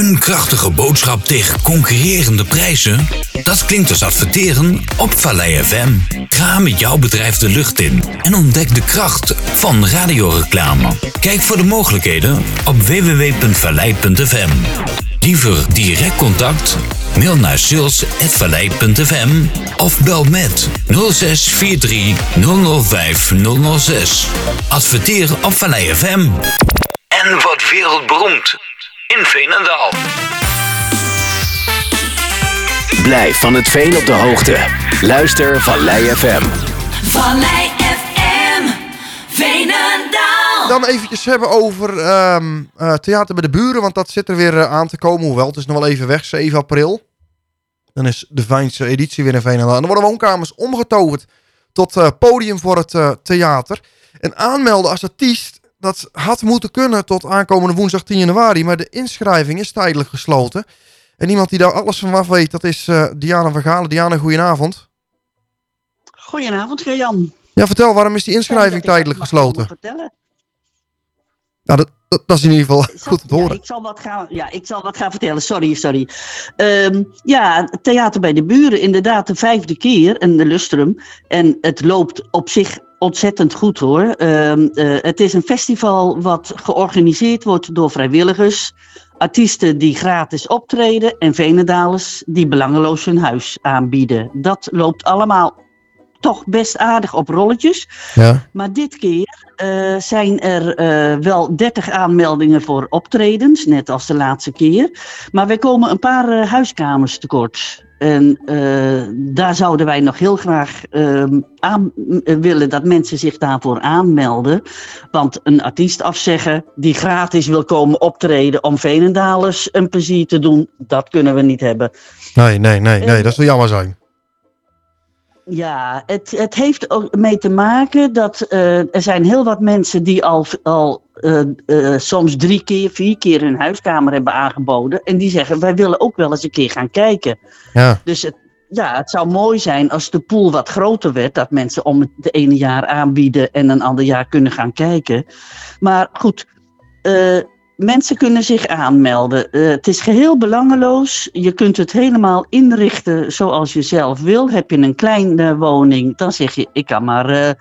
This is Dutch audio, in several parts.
Een krachtige boodschap tegen concurrerende prijzen? Dat klinkt als adverteren op Vallei FM. Ga met jouw bedrijf de lucht in en ontdek de kracht van radioreclame. Kijk voor de mogelijkheden op www.vallei.fm. Liever direct contact? Mail naar sales.vallei.fm of bel met 0643 005 006. Adverteer op Vallei FM. En wat wereldberoemd in Veenendaal. Blijf van het veen op de hoogte. Luister Vallei FM. Vallei FM, Veenendaal. Dan eventjes hebben over ehm, eh, Theater bij de Buren, want dat zit er weer eh, aan te komen. Hoewel, het is nog wel even weg, 7 april. Dan is de Vijnse editie weer in Veenendaal. En dan worden woonkamers omgetoverd tot eh, podium voor het eh, theater. En aanmelden als artiest, dat had moeten kunnen tot aankomende woensdag 10 januari. Maar de inschrijving is tijdelijk gesloten. En iemand die daar alles van af weet, dat is eh, Diana van Galen. Diana, goedenavond. Goedenavond, Jan. Ja, vertel, waarom is die inschrijving tijdelijk gesloten? Vertellen. Nou, dat, dat, dat is in ieder geval goed te Ja, horen. ik zal wat gaan, ja, ik zal wat gaan vertellen. Sorry, sorry. Ehm, ja, Theater bij de Buren, inderdaad de vijfde keer in de Lustrum. En het loopt op zich ontzettend goed hoor. Ehm, eh, het is een festival wat georganiseerd wordt door vrijwilligers. Artiesten die gratis optreden en Venendalers die belangeloos hun huis aanbieden. Dat loopt allemaal toch best aardig op rolletjes. Ja. Maar dit keer eh, zijn er eh, wel 30 aanmeldingen voor optredens, net als de laatste keer. Maar wij komen een paar huiskamers tekort. En eh, daar zouden wij nog heel graag ehm, aan eh, willen dat mensen zich daarvoor aanmelden. Want een artiest afzeggen die gratis wil komen optreden om Venendalers een plezier te doen, dat kunnen we niet hebben. Nee, nee, nee, nee, dat zou jammer zijn. Ja, het, het heeft ook mee te maken dat eh, er zijn heel wat mensen die al, al eh, eh, soms drie keer, vier keer hun huiskamer hebben aangeboden. En die zeggen, wij willen ook wel eens een keer gaan kijken. Ja. Dus het, ja, het zou mooi zijn als de pool wat groter werd. Dat mensen om het de ene jaar aanbieden en een ander jaar kunnen gaan kijken. Maar goed, mensen kunnen zich aanmelden. Eh, het is geheel belangeloos. Je kunt het helemaal inrichten zoals je zelf wil. Heb je een kleine woning, dan zeg je, ik kan maar eh, eh,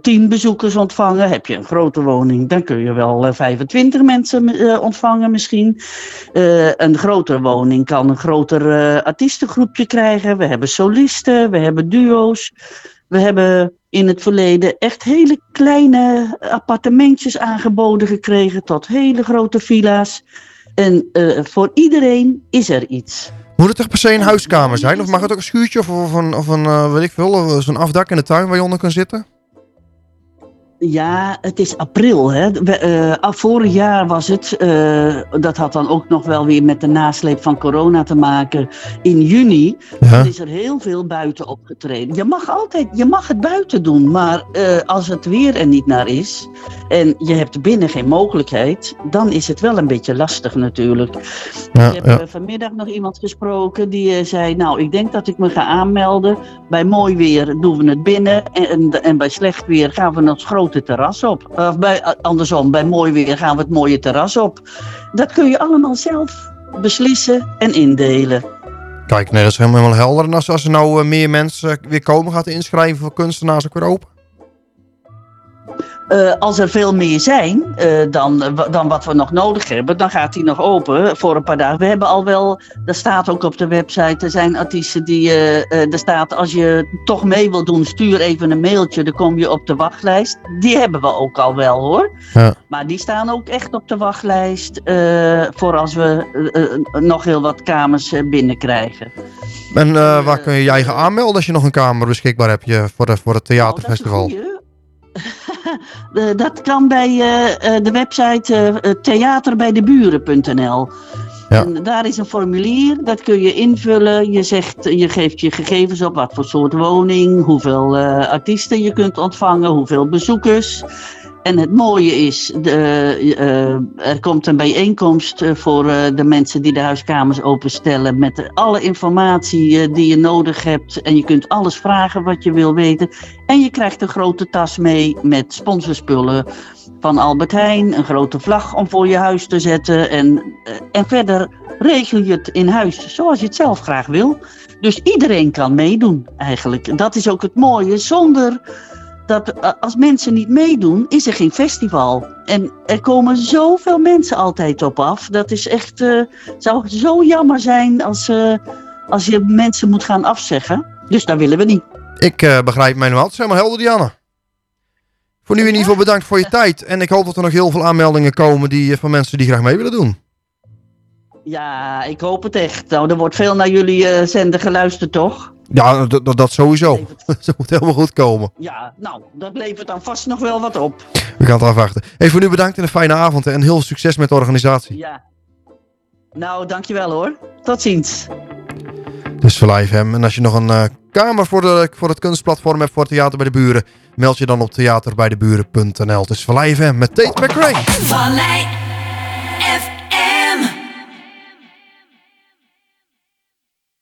tien bezoekers ontvangen. Heb je een grote woning, dan kun je wel eh, 25 mensen ontvangen misschien. Een grotere woning kan een groter artiestengroepje krijgen. We hebben solisten, we hebben duo's. We hebben in het verleden echt hele kleine appartementjes aangeboden gekregen tot hele grote villa's. En eh, voor iedereen is er iets. Moet het toch per se een huiskamer zijn? Of mag het ook een schuurtje of, of een, of een eh, ik zo'n afdak in de tuin waar je onder kan zitten? Ja, het is april. Hè. We, eh, ah, vorig jaar was het, eh, dat had dan ook nog wel weer met de nasleep van corona te maken. In juni Ja. dan is er heel veel buiten opgetreden. Je mag altijd, je mag het buiten doen, maar eh, als het weer er niet naar is en je hebt binnen geen mogelijkheid, dan is het wel een beetje lastig natuurlijk. Ja, ik heb ja. vanmiddag nog iemand gesproken die zei, nou ik denk dat ik me ga aanmelden. Bij mooi weer doen we het binnen en, en, bij slecht weer gaan we het terras op. Of bij, eh, andersom, bij mooi weer gaan we het mooie terras op. Dat kun je allemaal zelf beslissen en indelen. Kijk, nee, dat is helemaal helder. En als, er nou eh, meer mensen weer komen, gaat de inschrijving voor kunstenaars ook weer open? Eh, als er veel meer zijn eh, dan, eh, dan wat we nog nodig hebben, dan gaat die nog open voor een paar dagen. We hebben al wel, er staat ook op de website, er zijn artiesten die, er staat als je toch mee wil doen, stuur even een mailtje, dan kom je op de wachtlijst. Die hebben we ook al wel hoor. Ja. Maar die staan ook echt op de wachtlijst voor als we nog heel wat kamers binnenkrijgen. En eh, waar kun je je eigen aanmelden als je nog een kamer beschikbaar hebt je, voor, de, voor het theaterfestival? Oh, dat. Eh, dat kan bij eh, eh, de website theaterbijdeburen.nl. Ja. En daar is een formulier, dat kun je invullen. Je, zegt, je geeft je gegevens op, wat voor soort woning, hoeveel artiesten je kunt ontvangen, hoeveel bezoekers. En het mooie is, de, eh, er komt een bijeenkomst eh, voor eh, de mensen die de huiskamers openstellen. Met alle informatie die je nodig hebt. En je kunt alles vragen wat je wil weten. En je krijgt een grote tas mee met sponsorspullen van Albert Heijn. Een grote vlag om voor je huis te zetten. En, en verder regel je het in huis zoals je het zelf graag wil. Dus iedereen kan meedoen eigenlijk. Dat is ook het mooie. Zonder dat eh, als mensen niet meedoen, is er geen festival. En er komen zoveel mensen altijd op af. Dat is echt, eh zou zo jammer zijn als, eh, als je mensen moet gaan afzeggen. Dus dat willen we niet. Ik begrijp mij nu. Het is helemaal helder, Dianne. Voor nu in ieder geval bedankt voor je tijd. En ik hoop dat er nog heel veel aanmeldingen komen die, van mensen die graag mee willen doen. Ja, ik hoop het echt. Nou, er wordt veel naar jullie zender geluisterd, toch? Ja, dat- dat- dat sowieso. Dat moet helemaal goed komen. Ja, nou, dat levert dan vast nog wel wat op. We gaan het afwachten. Hey, voor nu bedankt en een fijne avond. En heel veel succes met de organisatie. Ja. Nou, dankjewel hoor. Tot ziens. Dus voor Live hem. En als je nog een eh, kamer voor, de, voor het kunstplatform hebt voor Theater bij de Buren, meld je dan op theaterbijdeburen.nl. Is voor Live hem met Tate McRae.